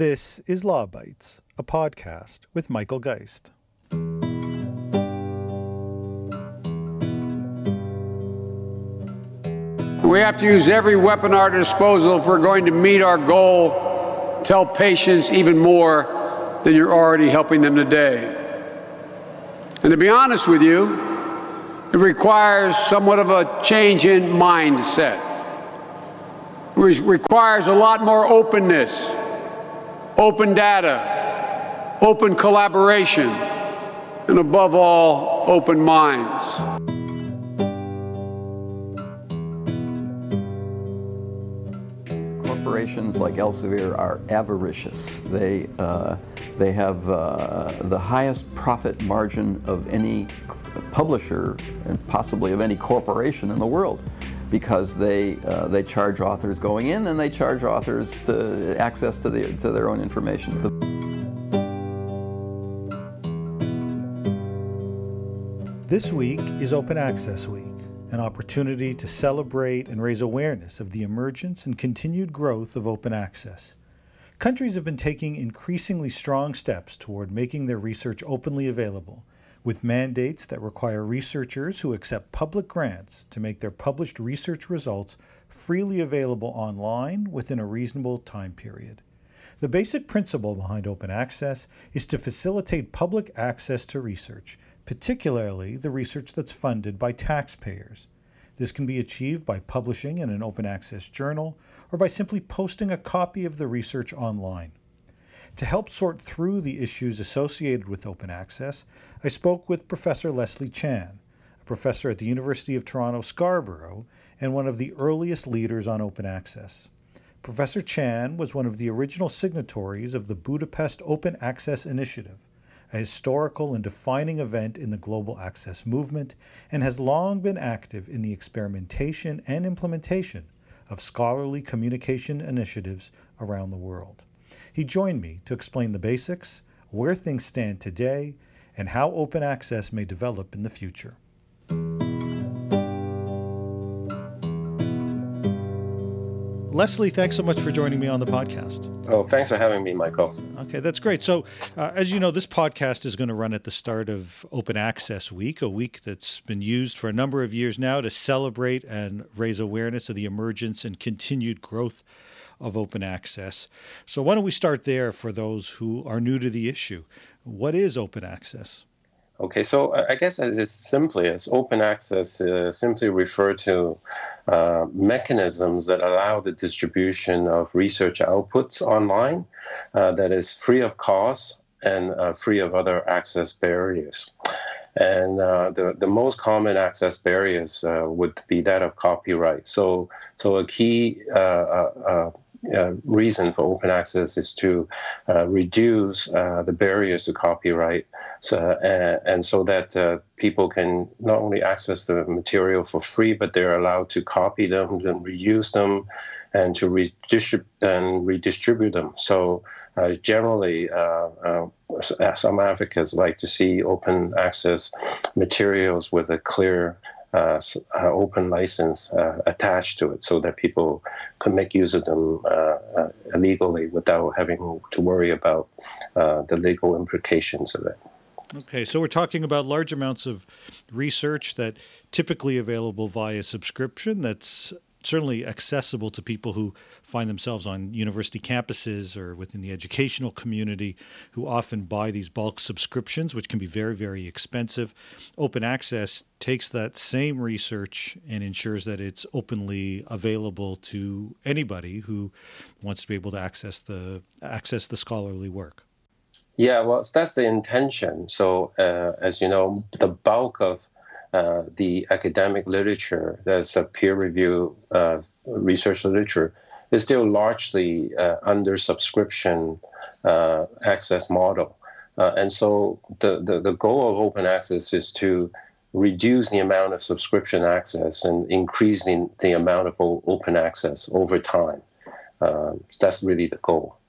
This is Law Bytes, a podcast with Michael Geist. We have to use every weapon at our disposal if we're going to meet our goal tell patients even more than you're already helping them today. And to be honest with you, it requires somewhat of a change in mindset. It requires a lot more openness, open data, open collaboration, and above all, open minds. corporations like Elsevier are avaricious. They, uh, they have uh, the highest profit margin of any publisher and possibly of any corporation in the world because they, uh, they charge authors going in and they charge authors to access to, the, to their own information. This week is Open Access Week an opportunity to celebrate and raise awareness of the emergence and continued growth of open access. Countries have been taking increasingly strong steps toward making their research openly available, with mandates that require researchers who accept public grants to make their published research results freely available online within a reasonable time period. The basic principle behind open access is to facilitate public access to research particularly the research that's funded by taxpayers. This can be achieved by publishing in an open access journal or by simply posting a copy of the research online. To help sort through the issues associated with open access, I spoke with Professor Leslie Chan, a professor at the University of Toronto Scarborough and one of the earliest leaders on open access. Professor Chan was one of the original signatories of the Budapest Open Access Initiative, a historical and defining event in the global access movement, and has long been active in the experimentation and implementation of scholarly communication initiatives around the world. He joined me to explain the basics, where things stand today, and how open access may develop in the future. Leslie, thanks so much for joining me on the podcast. Oh, thanks for having me, Michael. Okay, that's great. So, uh, as you know, this podcast is going to run at the start of Open Access Week, a week that's been used for a number of years now to celebrate and raise awareness of the emergence and continued growth of open access. So, why don't we start there for those who are new to the issue? What is open access? Okay, so I guess as simply as open access uh, simply refer to uh, mechanisms that allow the distribution of research outputs online uh, that is free of cost and uh, free of other access barriers. And uh, the, the most common access barriers uh, would be that of copyright. So, so a key uh, reason for open access is to uh, reduce uh, the barriers to copyright, so, and so that uh, people can not only access the material for free, but they're allowed to copy them and reuse them, and to redistrib- and redistribute them. So uh, generally, uh, some advocates like to see open access materials with a clear uh, uh, open license uh, attached to it so that people could make use of them legally without having to worry about the legal implications of it. Okay, so we're talking about large amounts of research that typically available via subscription that's certainly accessible to people who find themselves on university campuses or within the educational community who often buy these bulk subscriptions, which can be very, very expensive. Open access takes that same research and ensures that it's openly available to anybody who wants to be able to access the access the scholarly work. Yeah, well, that's the intention. So, uh, as you know, the bulk of uh, the academic literature, that's a peer review uh, research literature, is still largely uh, under subscription uh, access model. Uh, and so the, the, the goal of open access is to reduce the amount of subscription access and increase the, the amount of open access over time. that's really the goal.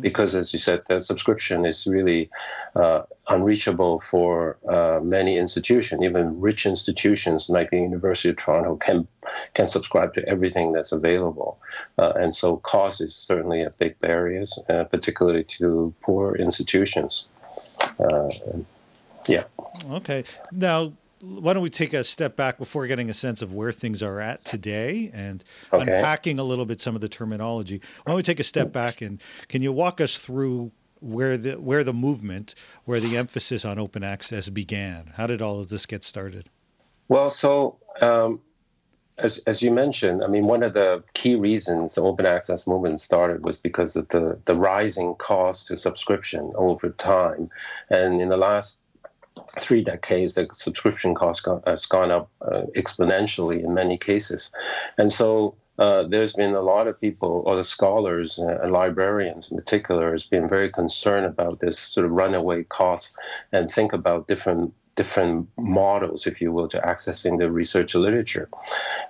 Because as you said the subscription is really uh, unreachable for uh, many institutions even rich institutions like the university of toronto can can subscribe to everything that's available. Uh, and so cost is certainly a big barrier uh, particularly to poor institutions. Uh, yeah. Okay. Now why don't we take a step back before getting a sense of where things are at today and okay. unpacking a little bit some of the terminology? Why don't we take a step back and can you walk us through where the where the movement, where the emphasis on open access began? How did all of this get started? Well, so um, as, as you mentioned, I mean, one of the key reasons the open access movement started was because of the, the rising cost to subscription over time. And in the last three decades, the subscription cost has gone up uh, exponentially in many cases. And so uh, there's been a lot of people, or the scholars and librarians in particular, has been very concerned about this sort of runaway cost and think about different different models, if you will, to accessing the research literature.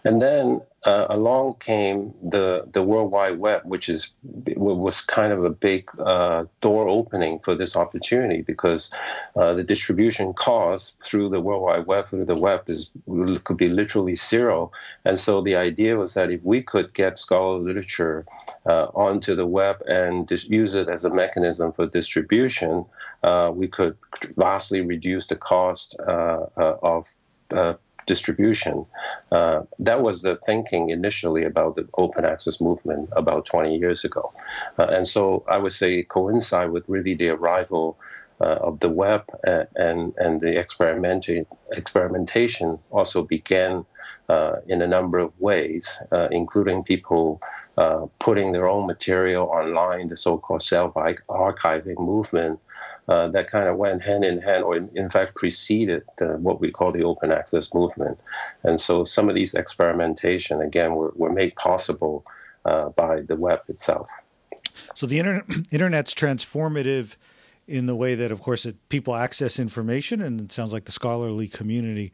And then uh, along came the the World Wide Web, which is was kind of a big uh, door opening for this opportunity because uh, the distribution cost through the World Wide Web through the web is could be literally zero, and so the idea was that if we could get scholarly literature uh, onto the web and just use it as a mechanism for distribution, uh, we could vastly reduce the cost uh, of distribution. Uh, that was the thinking initially about the open access movement about 20 years ago. Uh, and so I would say coincide with really the arrival uh, of the web and, and, the experimenting, experimentation also began uh, in a number of ways, uh, including people uh, putting their own material online, the so-called self-archiving movement, uh, that kind of went hand in hand, or in, fact preceded uh, what we call the open access movement. And so some of these experimentation, again, were, were made possible uh, by the web itself. So the internet, internet's transformative in the way that, of course, it, people access information, and it sounds like the scholarly community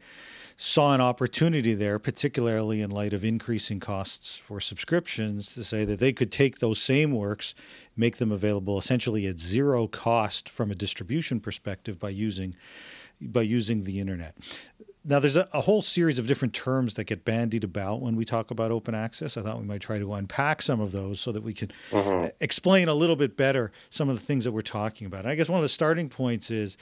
saw an opportunity there, particularly in light of increasing costs for subscriptions, to say that they could take those same works, make them available essentially at zero cost from a distribution perspective by using by using the internet. Now, there's a, a, whole series of different terms that get bandied about when we talk about open access. I thought we might try to unpack some of those so that we can mm-hmm. explain a little bit better some of the things that we're talking about. And I guess one of the starting points is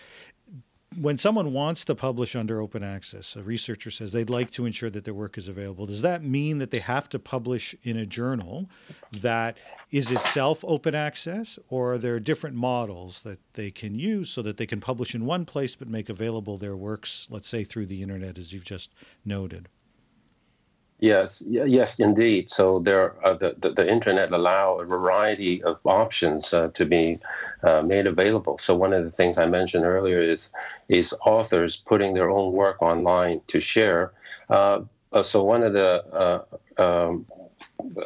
when someone wants to publish under open access, a researcher says they'd like to ensure that their work is available. Does that mean that they have to publish in a journal that is itself open access, or are there different models that they can use so that they can publish in one place but make available their works, let's say through the internet, as you've just noted? Yes, yes, indeed. So there, uh, the, the, the internet allow a variety of options uh, to be uh, made available. So one of the things I mentioned earlier is is authors putting their own work online to share. Uh, uh, so one of the uh, um,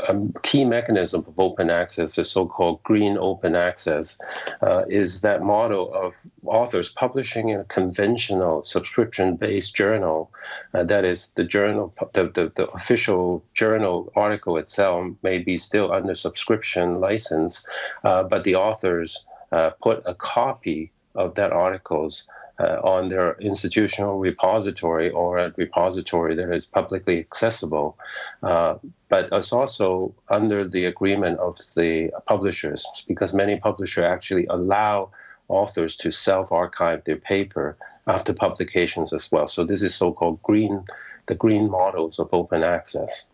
a key mechanism of open access, the so-called green open access, uh, is that model of authors publishing in a conventional subscription-based journal. Uh, that is, the journal, the, the, the, official journal article itself may be still under subscription license, uh, but the authors uh, put a copy of that articles uh, on their institutional repository or a repository that is publicly accessible. Uh, but it's also under the agreement of the publishers because many publishers actually allow authors to self-archive their paper after publications as well. So this is so-called green, the green models of open access.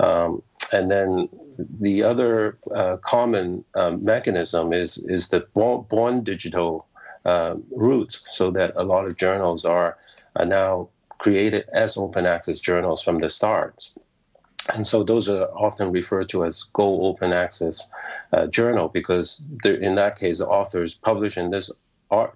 Um, and then the other uh, common um, mechanism is is the born, born digital uh, routes, so that a lot of journals are, are now created as open access journals from the start. And so those are often referred to as Gold Open Access uh, Journal because in that case, the authors publish in this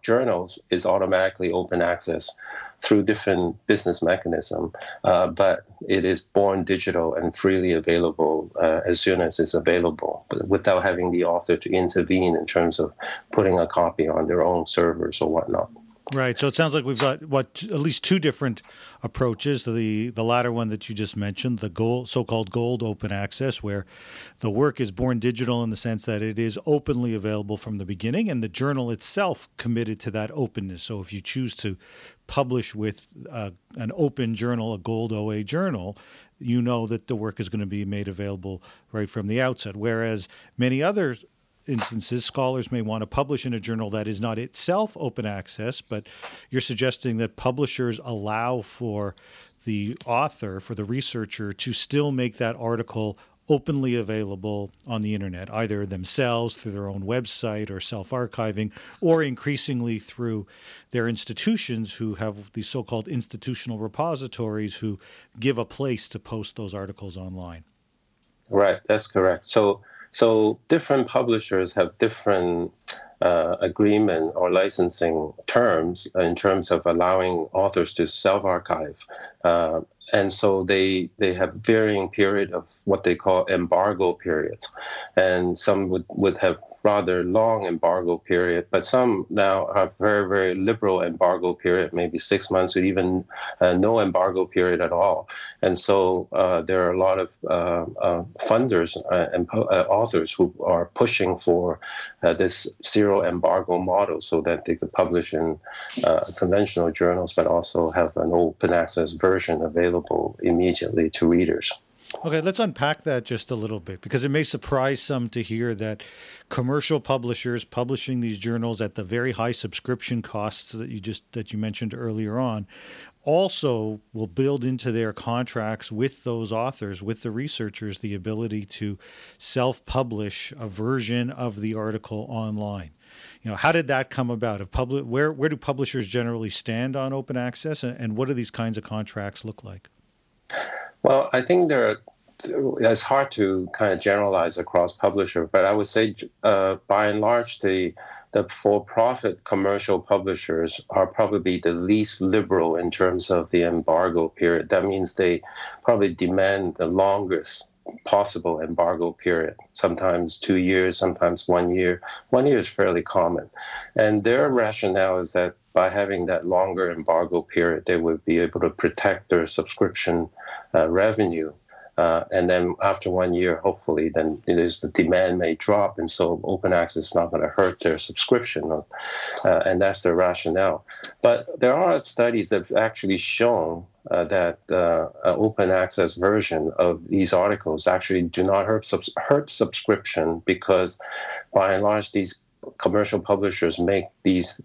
journals is automatically open access through different business mechanism, uh, but it is born digital and freely available uh, as soon as it's available, without having the author to intervene in terms of putting a copy on their own servers or whatnot. Right. So it sounds like we've got what at least two different approaches. The the latter one that you just mentioned, the gold, so-called gold open access, where the work is born digital in the sense that it is openly available from the beginning, and the journal itself committed to that openness. So if you choose to publish with uh, an open journal, a gold OA journal, you know that the work is going to be made available right from the outset. Whereas many others instances, scholars may want to publish in a journal that is not itself open access, but you're suggesting that publishers allow for the author, for the researcher, to still make that article openly available on the internet, either themselves through their own website or self archiving, or increasingly through their institutions who have these so called institutional repositories who give a place to post those articles online. Right, that's correct. So so different publishers have different uh, agreement or licensing terms in terms of allowing authors to self-archive. Uh, and so they they have varying period of what they call embargo periods, and some would, would have rather long embargo period, but some now have very very liberal embargo period, maybe six months or even uh, no embargo period at all. And so uh, there are a lot of uh, uh funders uh, and uh, authors who are pushing for this zero embargo model so that they could publish in conventional journals, but also have an open access version available available immediately to readers. Okay, let's unpack that just a little bit because it may surprise some to hear that commercial publishers publishing these journals at the very high subscription costs that you just that you mentioned earlier on also will build into their contracts with those authors, with the researchers, the ability to self-publish a version of the article online. You know, how did that come about? Of public, where where do publishers generally stand on open access, and, and what do these kinds of contracts look like? Well, I think there are it's hard to kind of generalize across publisher, but I would say uh, by and large, the the for-profit commercial publishers are probably the least liberal in terms of the embargo period. That means they probably demand the longest possible embargo period. Sometimes two years, sometimes one year. One year is fairly common, and their rationale is that by having that longer embargo period, they would be able to protect their subscription uh, revenue. Uh, and then after one year, hopefully, then it is the demand may drop, and so open access is not going to hurt their subscription, uh, and that's their rationale. But there are studies that have actually shown uh, that uh, open access version of these articles actually do not hurt, subs- hurt subscription because, by and large, these commercial publishers make these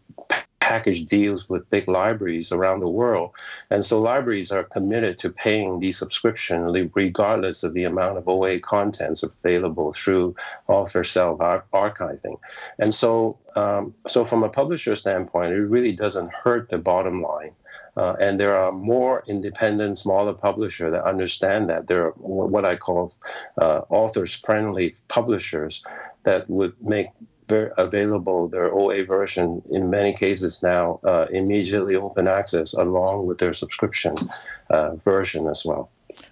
package deals with big libraries around the world. And so libraries are committed to paying the subscription regardless of the amount of OA contents available through author self archiving. And so, um, so from a publisher standpoint, it really doesn't hurt the bottom line. Uh, and there are more independent, smaller publishers that understand that. There are what I call uh, authors friendly publishers that would make available, their OA version, in many cases now, uh, immediately open access along with their subscription uh, version as well.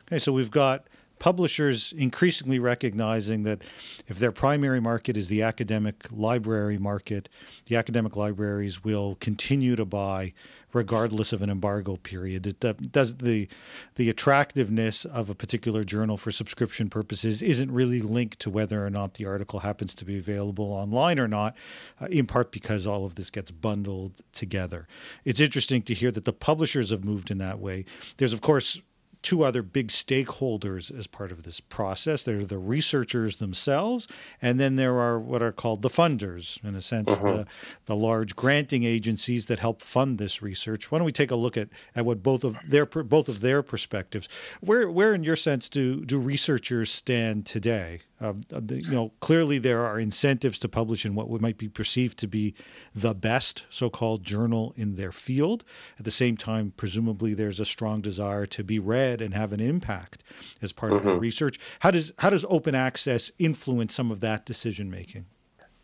Okay, so we've got publishers increasingly recognizing that if their primary market is the academic library market, the academic libraries will continue to buy regardless of an embargo period. It does the the attractiveness of a particular journal for subscription purposes isn't really linked to whether or not the article happens to be available online or not, uh, in part because all of this gets bundled together. It's interesting to hear that the publishers have moved in that way. There's of course two other big stakeholders as part of this process. There are the researchers themselves, and then there are what are called the funders, in a sense, uh-huh. the, the large granting agencies that help fund this research. Why don't we take a look at, at what both of their both of their perspectives? Where where in your sense do do researchers stand today? Um, uh, you know, clearly there are incentives to publish in what might be perceived to be the best so-called journal in their field. At the same time, presumably there's a strong desire to be read and have an impact as part mm-hmm. of the mm-hmm. research. How does how does open access influence some of that decision making?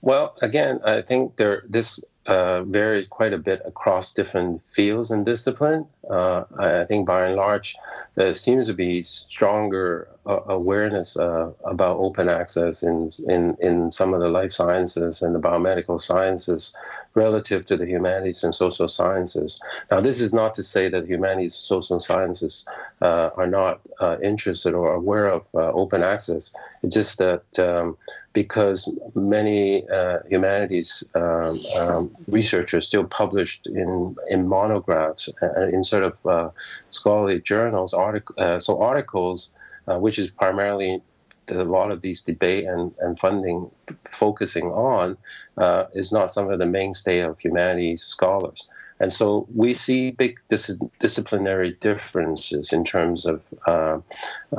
Well, again, I think there this uh, varies quite a bit across different fields and discipline. Uh, I think by and large, there seems to be stronger uh, awareness uh, about open access in, in, in some of the life sciences and the biomedical sciences relative to the humanities and social sciences. Now, this is not to say that humanities social sciences uh, are not uh, interested or aware of uh, open access. It's just that um, because many uh, humanities um, um, researchers still published in, in monographs, uh, in sort of uh, scholarly journals, artic- so articles, which is primarily a lot of these debate and, and funding focusing on uh, is not some of the mainstay of humanities scholars. And so we see big dis- disciplinary differences in terms of uh,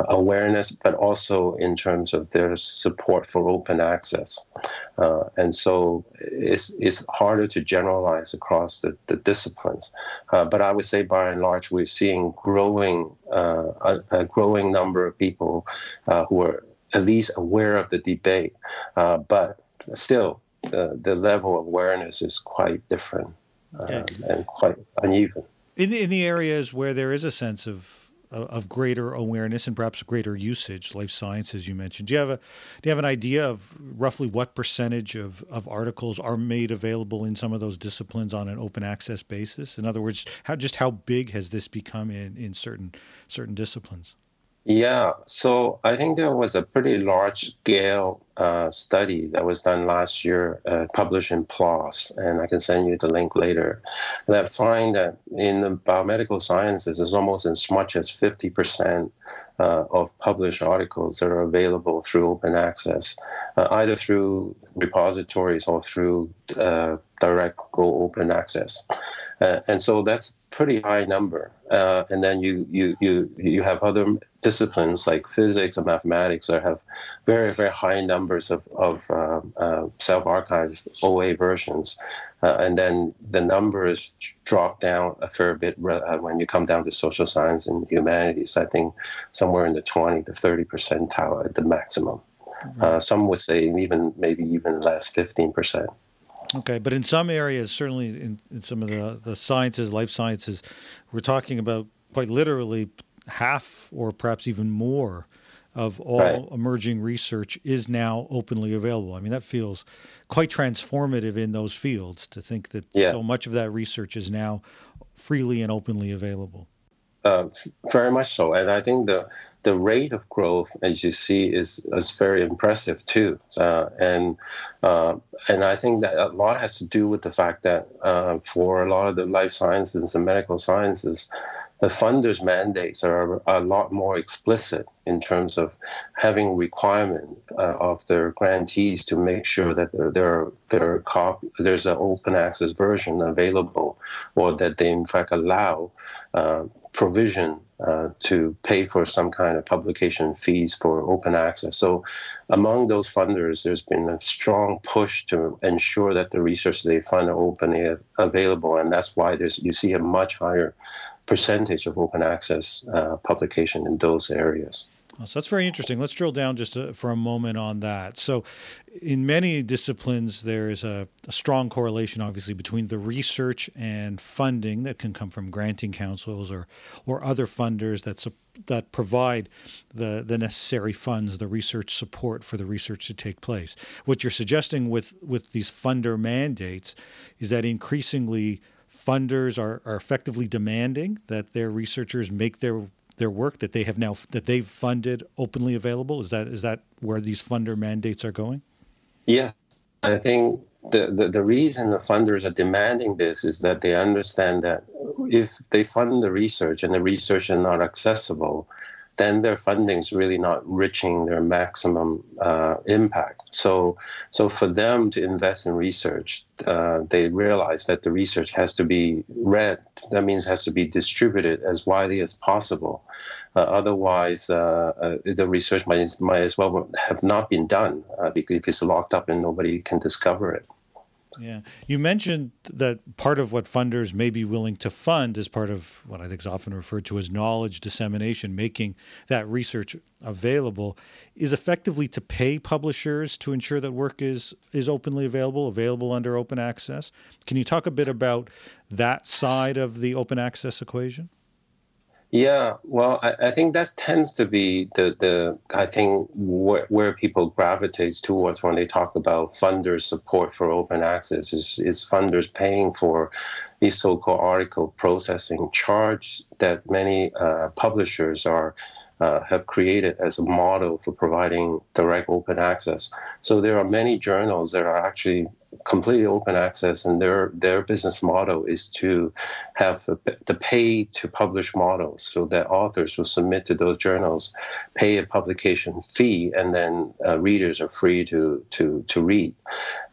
awareness, but also in terms of their support for open access. Uh, and so it's, it's harder to generalize across the, the disciplines. Uh, but I would say by and large, we're seeing growing uh, a, a, growing number of people uh, who are at least aware of the debate. Uh, but still, the the level of awareness is quite different okay. um, and quite uneven. In the, in the areas where there is a sense of of greater awareness and perhaps greater usage, life sciences you mentioned. Do you have a do you have an idea of roughly what percentage of, of articles are made available in some of those disciplines on an open access basis? In other words, how just how big has this become in, in certain certain disciplines? Yeah, so I think there was a pretty large scale uh, study that was done last year, uh, published in PLOS, and I can send you the link later, that find that in the biomedical sciences, there's almost as much as 50% uh, of published articles that are available through open access, uh, either through repositories or through uh, direct gold open access. Uh, and so that's pretty high number. Uh, and then you, you, you, you have other disciplines like physics and mathematics that have very, very high numbers of, of uh, uh, self-archived OA versions. Uh, and then the numbers drop down a fair bit uh, when you come down to social science and humanities. I think somewhere in the 20 to 30 percentile at the maximum. Mm-hmm. some would say even maybe even less, 15 percent. Okay, but in some areas, certainly in, in some of the, the sciences, life sciences, we're talking about quite literally half or perhaps even more of all right. emerging research is now openly available. I mean, that feels quite transformative in those fields to think that yeah. so much of that research is now freely and openly available. Uh, very much so, and I think the the rate of growth, as you see, is is very impressive too. Uh, and uh, and I think that a lot has to do with the fact that uh, for a lot of the life sciences and medical sciences, the funders' mandates are a lot more explicit in terms of having requirement uh, of their grantees to make sure that there, there, there's an open access version available, or that they in fact allow uh, provision uh, to pay for some kind of publication fees for open access. So, among those funders, there's been a strong push to ensure that the research they fund are openly available, and that's why there's you see a much higher percentage of open access uh, publication in those areas. So that's very interesting. Let's drill down just a, uh, for a moment on that. So, in many disciplines, there is a, a, strong correlation, obviously, between the research and funding that can come from granting councils or or other funders that that provide the the necessary funds, the research support for the research to take place. What you're suggesting with with these funder mandates is that increasingly funders are, are effectively demanding that their researchers make their their work that they have now that they've funded openly available? Is that is that where these funder mandates are going? Yes, I think the, the, the reason the funders are demanding this is that they understand that if they fund the research and the research is not accessible, then their funding is really not reaching their maximum uh, impact. So, so for them to invest in research, uh, they realize that the research has to be read. That means it has to be distributed as widely as possible. Uh, otherwise, uh, uh, the research might, might as well have not been done uh, because if it's locked up and nobody can discover it. Yeah. You mentioned that part of what funders may be willing to fund is part of what I think is often referred to as knowledge dissemination, making that research available, is effectively to pay publishers to ensure that work is, is openly available, available under open access. Can you talk a bit about that side of the open access equation? Yeah, well, I, I, think that tends to be the, the I think where, where people gravitate towards when they talk about funders' support for open access is, is funders paying for these so-called article processing charge that many uh, publishers are uh, have created as a model for providing direct open access. So there are many journals that are actually completely open access, and their their business model is to have the pay to publish models, so that authors will submit to those journals, pay a publication fee, and then uh, readers are free to to to read.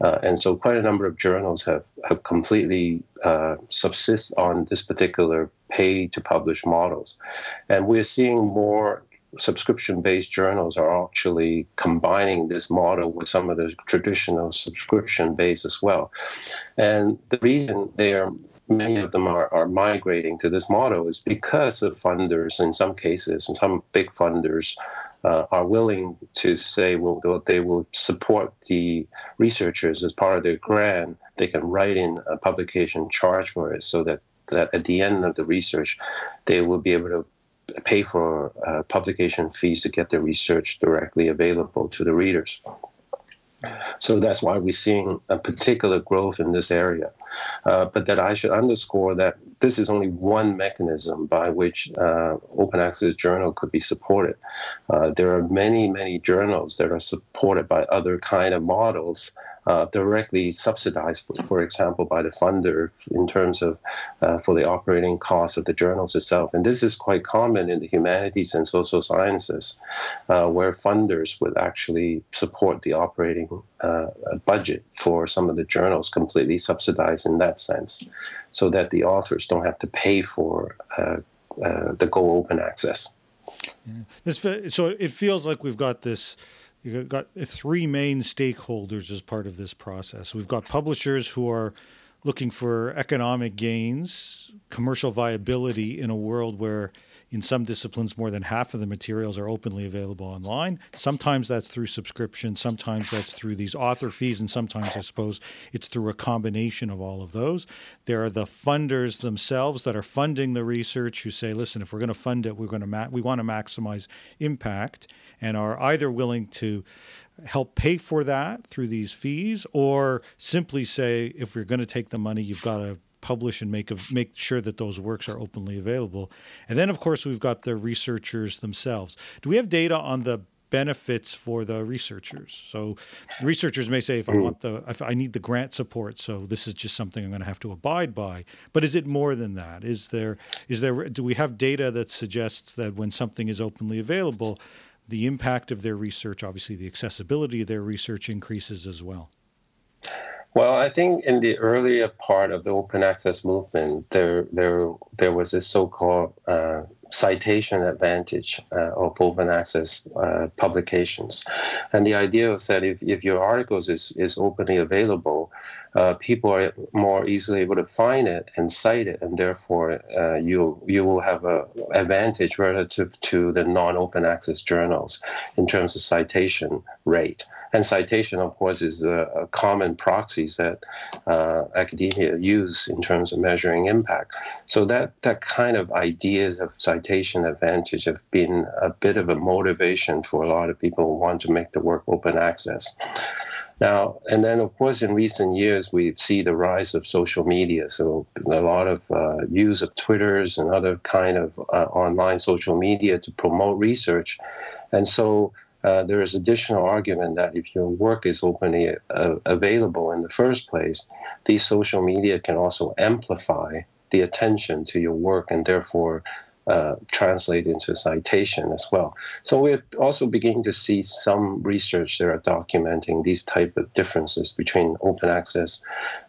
Uh, and so, quite a number of journals have have completely uh, subsist on this particular pay to publish models, and we're seeing more subscription based journals are actually combining this model with some of the traditional subscription based as well. And the reason they are many of them are, are migrating to this model is because the funders in some cases and some big funders uh, are willing to say well they will support the researchers as part of their grant they can write in a publication charge for it so that that at the end of the research they will be able to pay for uh, publication fees to get the research directly available to the readers. So that's why we're seeing a particular growth in this area. Uh, but that I should underscore that this is only one mechanism by which uh, open access journal could be supported. Uh, there are many, many journals that are supported by other kind of models uh, directly subsidized, for example, by the funder in terms of uh, for the operating costs of the journals itself. And this is quite common in the humanities and social sciences, uh, where funders would actually support the operating uh, budget for some of the journals, completely subsidized in that sense, so that the authors don't have to pay for uh, uh, the Gold Open access. Yeah. This, so it feels like we've got this You've got three main stakeholders as part of this process. We've got publishers who are looking for economic gains, commercial viability in a world where, in some disciplines, more than half of the materials are openly available online. Sometimes that's through subscription, sometimes that's through these author fees, and sometimes, I suppose, it's through a combination of all of those. There are the funders themselves that are funding the research who say, listen, if we're going to fund it, we're going to ma- we want to maximize impact and are either willing to help pay for that through these fees or simply say if we're going to take the money you've got to publish and make make sure that those works are openly available. And then of course we've got the researchers themselves. Do we have data on the benefits for the researchers? So researchers may say if i hmm. want the if i need the grant support so this is just something i'm going to have to abide by. But is it more than that? Is there is there do we have data that suggests that when something is openly available the impact of their research, obviously the accessibility of their research increases as well? Well, I think in the earlier part of the open access movement, there there there was a so-called uh, citation advantage uh, of open access uh, publications, and the idea was that if, if your articles is, is openly available, uh, people are more easily able to find it and cite it, and therefore uh, you you will have a advantage relative to the non-open access journals in terms of citation rate. And citation, of course, is a, a common proxies that uh, academia use in terms of measuring impact. So that that kind of ideas of citation advantage have been a bit of a motivation for a lot of people who want to make the work open access. Now, and then of course, in recent years, we see the rise of social media. So a lot of uh, use of Twitters and other kind of uh, online social media to promote research. And so uh, there is additional argument that if your work is openly uh, available in the first place, these social media can also amplify the attention to your work and therefore uh, translate into citation as well. So we're also beginning to see some research that are documenting these type of differences between open access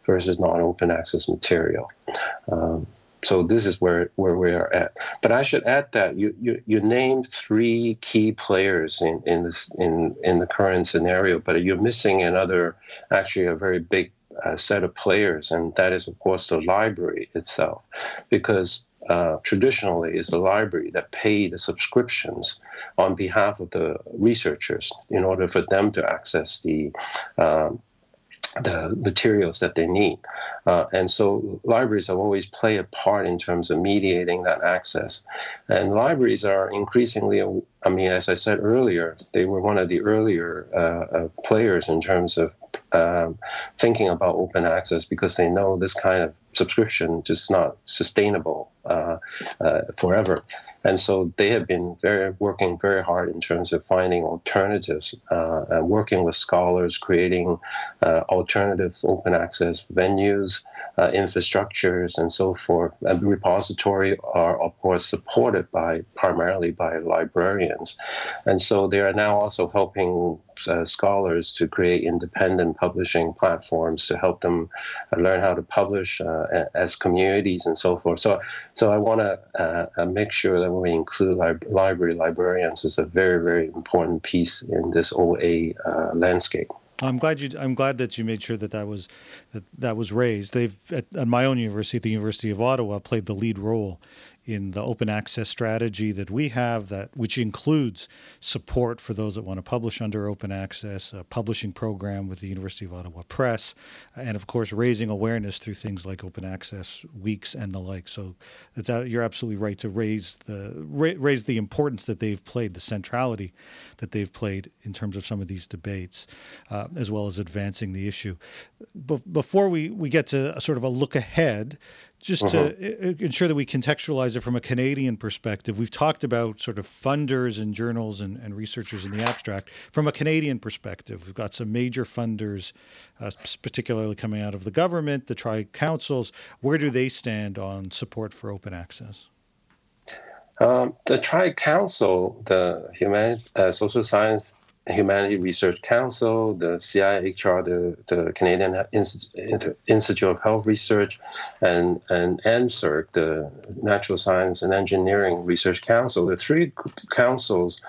versus non-open access material. Um, so this is where, where we are at. But I should add that you, you, you named three key players in, in this in, in the current scenario, but you're missing another actually a very big uh, set of players, and that is of course the library itself, because uh, traditionally is the library that pay the subscriptions on behalf of the researchers in order for them to access the um, the materials that they need. Uh, and so libraries have always played a part in terms of mediating that access. And libraries are increasingly, I mean, as I said earlier, they were one of the earlier uh, uh, players in terms of um, thinking about open access because they know this kind of subscription just not sustainable uh, uh, forever. And so they have been very working very hard in terms of finding alternatives uh, and working with scholars, creating uh, alternative open access venues, uh, infrastructures, and so forth. And repository are of course supported by primarily by librarians, and so they are now also helping uh, scholars to create independent publishing platforms to help them uh, learn how to publish uh, as communities and so forth. So, so I want to uh, uh, make sure that when we include li- library librarians as a very, very important piece in this OA uh, landscape. I'm glad you. I'm glad that you made sure that that was that that was raised. They've at, at my own university, the University of Ottawa, played the lead role in the open access strategy that we have that which includes support for those that want to publish under open access a publishing program with the university of ottawa press and of course raising awareness through things like open access weeks and the like. So you're absolutely right to raise the raise the importance that they've played the centrality that they've played in terms of some of these debates uh, as well as advancing the issue. But before we, we get to sort of a look ahead just uh-huh. to ensure that we contextualize it from a Canadian perspective, we've talked about sort of funders and journals and, and researchers in the abstract. From a Canadian perspective, we've got some major funders, uh, particularly coming out of the government, the tri councils. Where do they stand on support for open access? Um, the Tri Council, the Human uh, Social Science Humanity Research Council, the CIHR, the, the Canadian Institute of Health Research, and, and NSERC, the Natural Science and Engineering Research Council. The three councils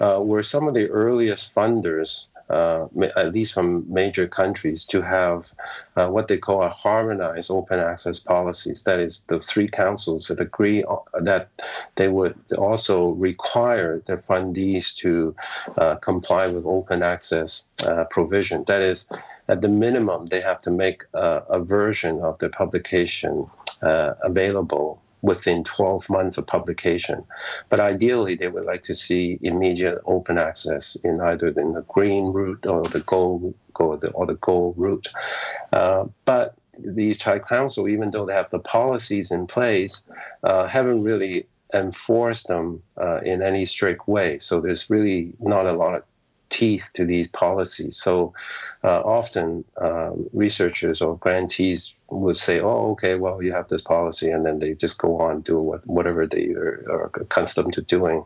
uh, were some of the earliest funders uh, at least from major countries, to have uh, what they call a harmonized open access policies. That is, the three councils that agree that they would also require their fundees to uh, comply with open access uh, provision. That is, at the minimum, they have to make a version of the publication uh, available within 12 months of publication. But ideally, they would like to see immediate open access in either in the green route or the gold, or the, or the gold route. Uh, but the Tri Council, even though they have the policies in place, uh, haven't really enforced them uh, in any strict way. So there's really not a lot of teeth to these policies. So uh, often uh, researchers or grantees would say, "Oh, okay, well, you have this policy," and then they just go on do what, whatever they are, are, accustomed to doing,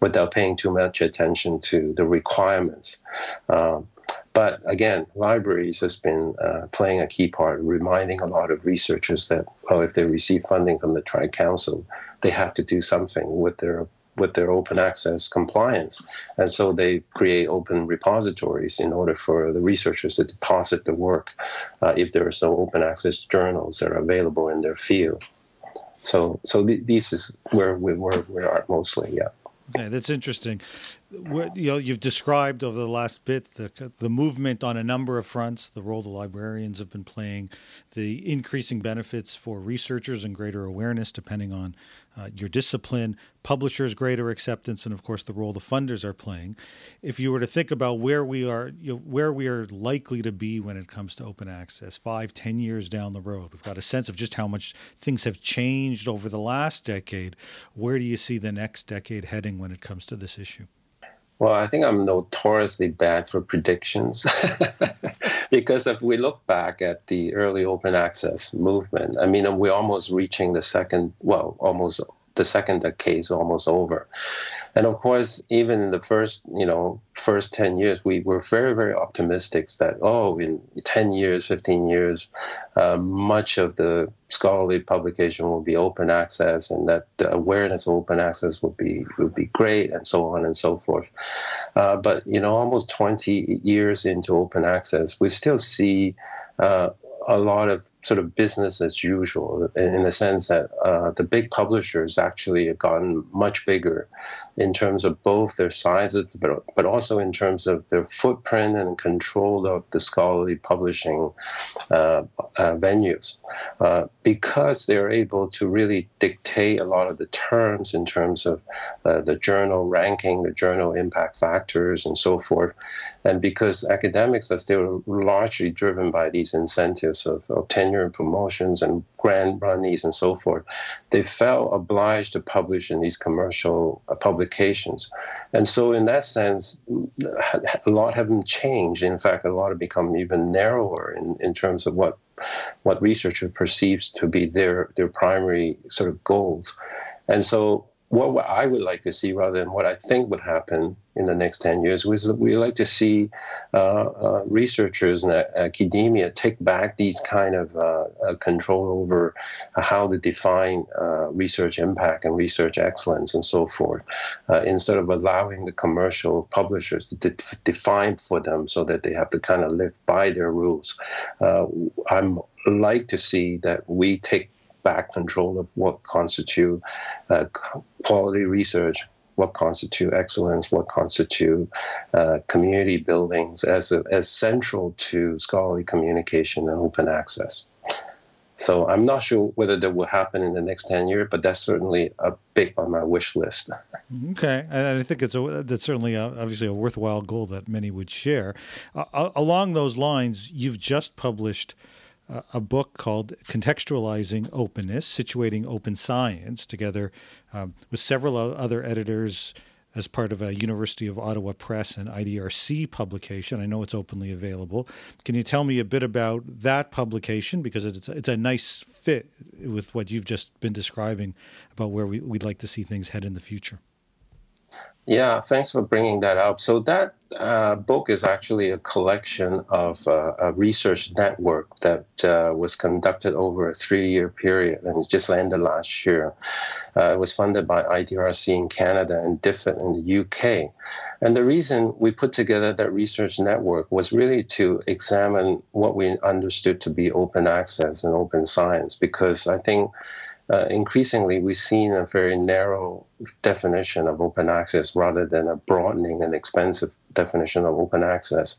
without paying too much attention to the requirements. Um, but again, libraries has been uh, playing a key part, reminding a lot of researchers that, well, if they receive funding from the Tri Council, they have to do something with their with their open access compliance. And so they create open repositories in order for the researchers to deposit the work uh, if there are no open access journals that are available in their field. So, so th- this is where we, where we are mostly, yeah. Okay, that's interesting. What, you know, you've described over the last bit the the movement on a number of fronts, the role the librarians have been playing, the increasing benefits for researchers and greater awareness, depending on uh, your discipline, publishers' greater acceptance, and of course the role the funders are playing. If you were to think about where we are, you know, where we are likely to be when it comes to open access, five, ten years down the road, we've got a sense of just how much things have changed over the last decade. Where do you see the next decade heading when it comes to this issue? Well, I think I'm notoriously bad for predictions. Because if we look back at the early open access movement, I mean, we're almost reaching the second, well, almost the second decade is almost over. And of course, even in the first, you know, first 10 years, we were very, very optimistic that, oh, in 10 years, 15 years, uh, much of the scholarly publication will be open access and that the awareness of open access will be, will be great and so on and so forth. Uh, but, you know, almost 20 years into open access, we still see uh, a lot of sort of business as usual in the sense that uh, the big publishers actually have gotten much bigger in terms of both their sizes, but, but also in terms of their footprint and control of the scholarly publishing uh, uh, venues, uh, because they're able to really dictate a lot of the terms in terms of uh, the journal ranking, the journal impact factors, and so forth. And because academics are still largely driven by these incentives of, of tenure and promotions and grant monies and so forth, they felt obliged to publish in these commercial uh, And so, in that sense, a lot haven't changed. In fact, a lot have become even narrower in, in terms of what what researcher perceives to be their their primary sort of goals. And so what I would like to see rather than what I think would happen in the next 10 years was that we like to see uh, uh, researchers and academia take back these kind of uh, uh control over how to define uh, research impact and research excellence and so forth uh, instead of allowing the commercial publishers to de- define for them so that they have to kind of live by their rules. I'm like to see that we take back control of what constitute uh, quality research, what constitute excellence, what constitute uh, community buildings as, a, as central to scholarly communication and open access. So I'm not sure whether that will happen in the next 10 years, but that's certainly a big on my wish list. Okay. And I think it's a, that's certainly a, obviously a worthwhile goal that many would share. Uh, along those lines, you've just published a book called Contextualizing Openness, Situating Open Science, together um, with several other editors as part of a University of Ottawa Press and IDRC publication. I know it's openly available. Can you tell me a bit about that publication? Because it's, it's a nice fit with what you've just been describing about where we, we'd like to see things head in the future. Yeah, thanks for bringing that up. So that uh, book is actually a collection of uh, a research network that uh, was conducted over a three-year period and just ended last year. Uh, it was funded by IDRC in Canada and DFID in the UK. And the reason we put together that research network was really to examine what we understood to be open access and open science, because I think uh, increasingly we've seen a very narrow definition of open access rather than a broadening and expensive definition of open access.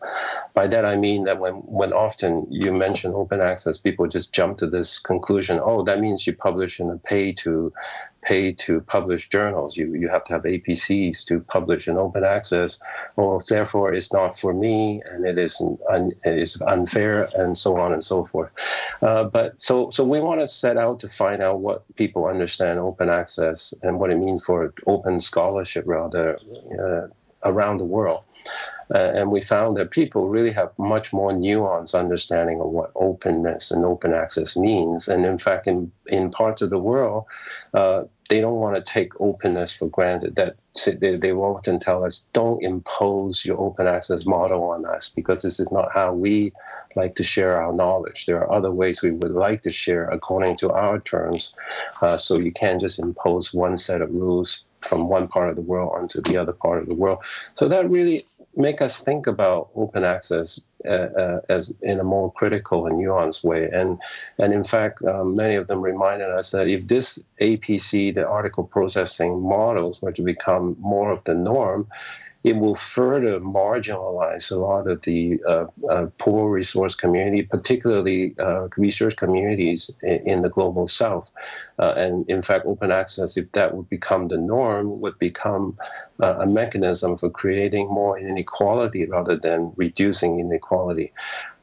By that I mean that when, when often you mention open access, people just jump to this conclusion, oh, that means you publish in a pay to pay to publish journals. You you have to have APCs to publish in open access. Well, therefore, it's not for me, and it is un, it is unfair, and so on and so forth. Uh, but so so we want to set out to find out what people understand open access and what it means for open scholarship, rather. Uh, around the world. Uh, and we found that people really have much more nuanced understanding of what openness and open access means. And in fact, in, in parts of the world, uh, they don't want to take openness for granted. That they, they often tell us, don't impose your open access model on us because this is not how we like to share our knowledge. There are other ways we would like to share according to our terms. Uh, so you can't just impose one set of rules from one part of the world onto the other part of the world. So that really make us think about open access uh, uh, as in a more critical and nuanced way. And and in fact, um, many of them reminded us that if this APC, the article processing models, were to become more of the norm, it will further marginalize a lot of the uh, uh, poor resource community, particularly uh, research communities in, in, the global south. Uh, and in fact, open access, if that would become the norm, would become uh, a mechanism for creating more inequality rather than reducing inequality.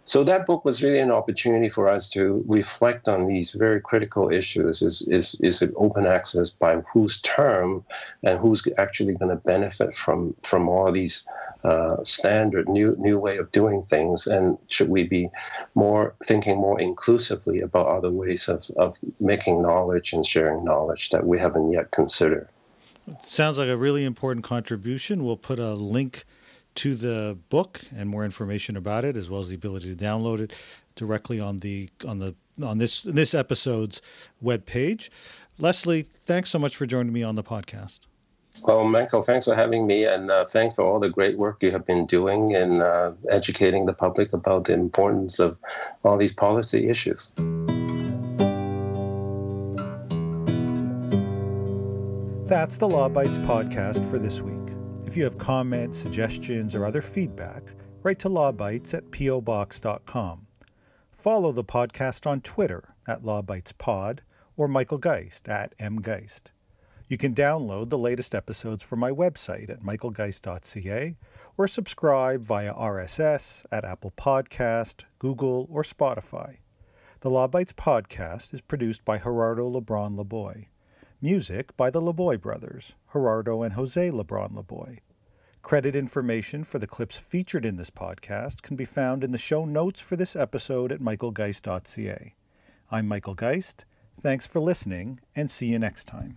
So that book was really an opportunity for us to reflect on these very critical issues. Is is is it open access by whose term, and who's actually going to benefit from from all these uh, standard new new way of doing things? And should we be more thinking more inclusively about other ways of of making knowledge and sharing knowledge that we haven't yet considered? sounds like a really important contribution. We'll put a link to the book and more information about it, as well as the ability to download it directly on the on the on this this episode's web page. Leslie, thanks so much for joining me on the podcast. Well, Michael, thanks for having me, and uh, thanks for all the great work you have been doing in uh, educating the public about the importance of all these policy issues. That's the Law Bytes podcast for this week. If you have comments, suggestions, or other feedback, write to lawbytes at pobox.com. Follow the podcast on Twitter at lawbytespod or Michael Geist at mgeist. You can download the latest episodes from my website at michaelgeist.ca or subscribe via RSS at Apple Podcast, Google, or Spotify. The Law Bytes podcast is produced by Gerardo Lebron Laboy. Music by the Laboy brothers, Gerardo and Jose Lebron Laboy. Credit information for the clips featured in this podcast can be found in the show notes for this episode at michaelgeist.ca. I'm Michael Geist. Thanks for listening, and see you next time.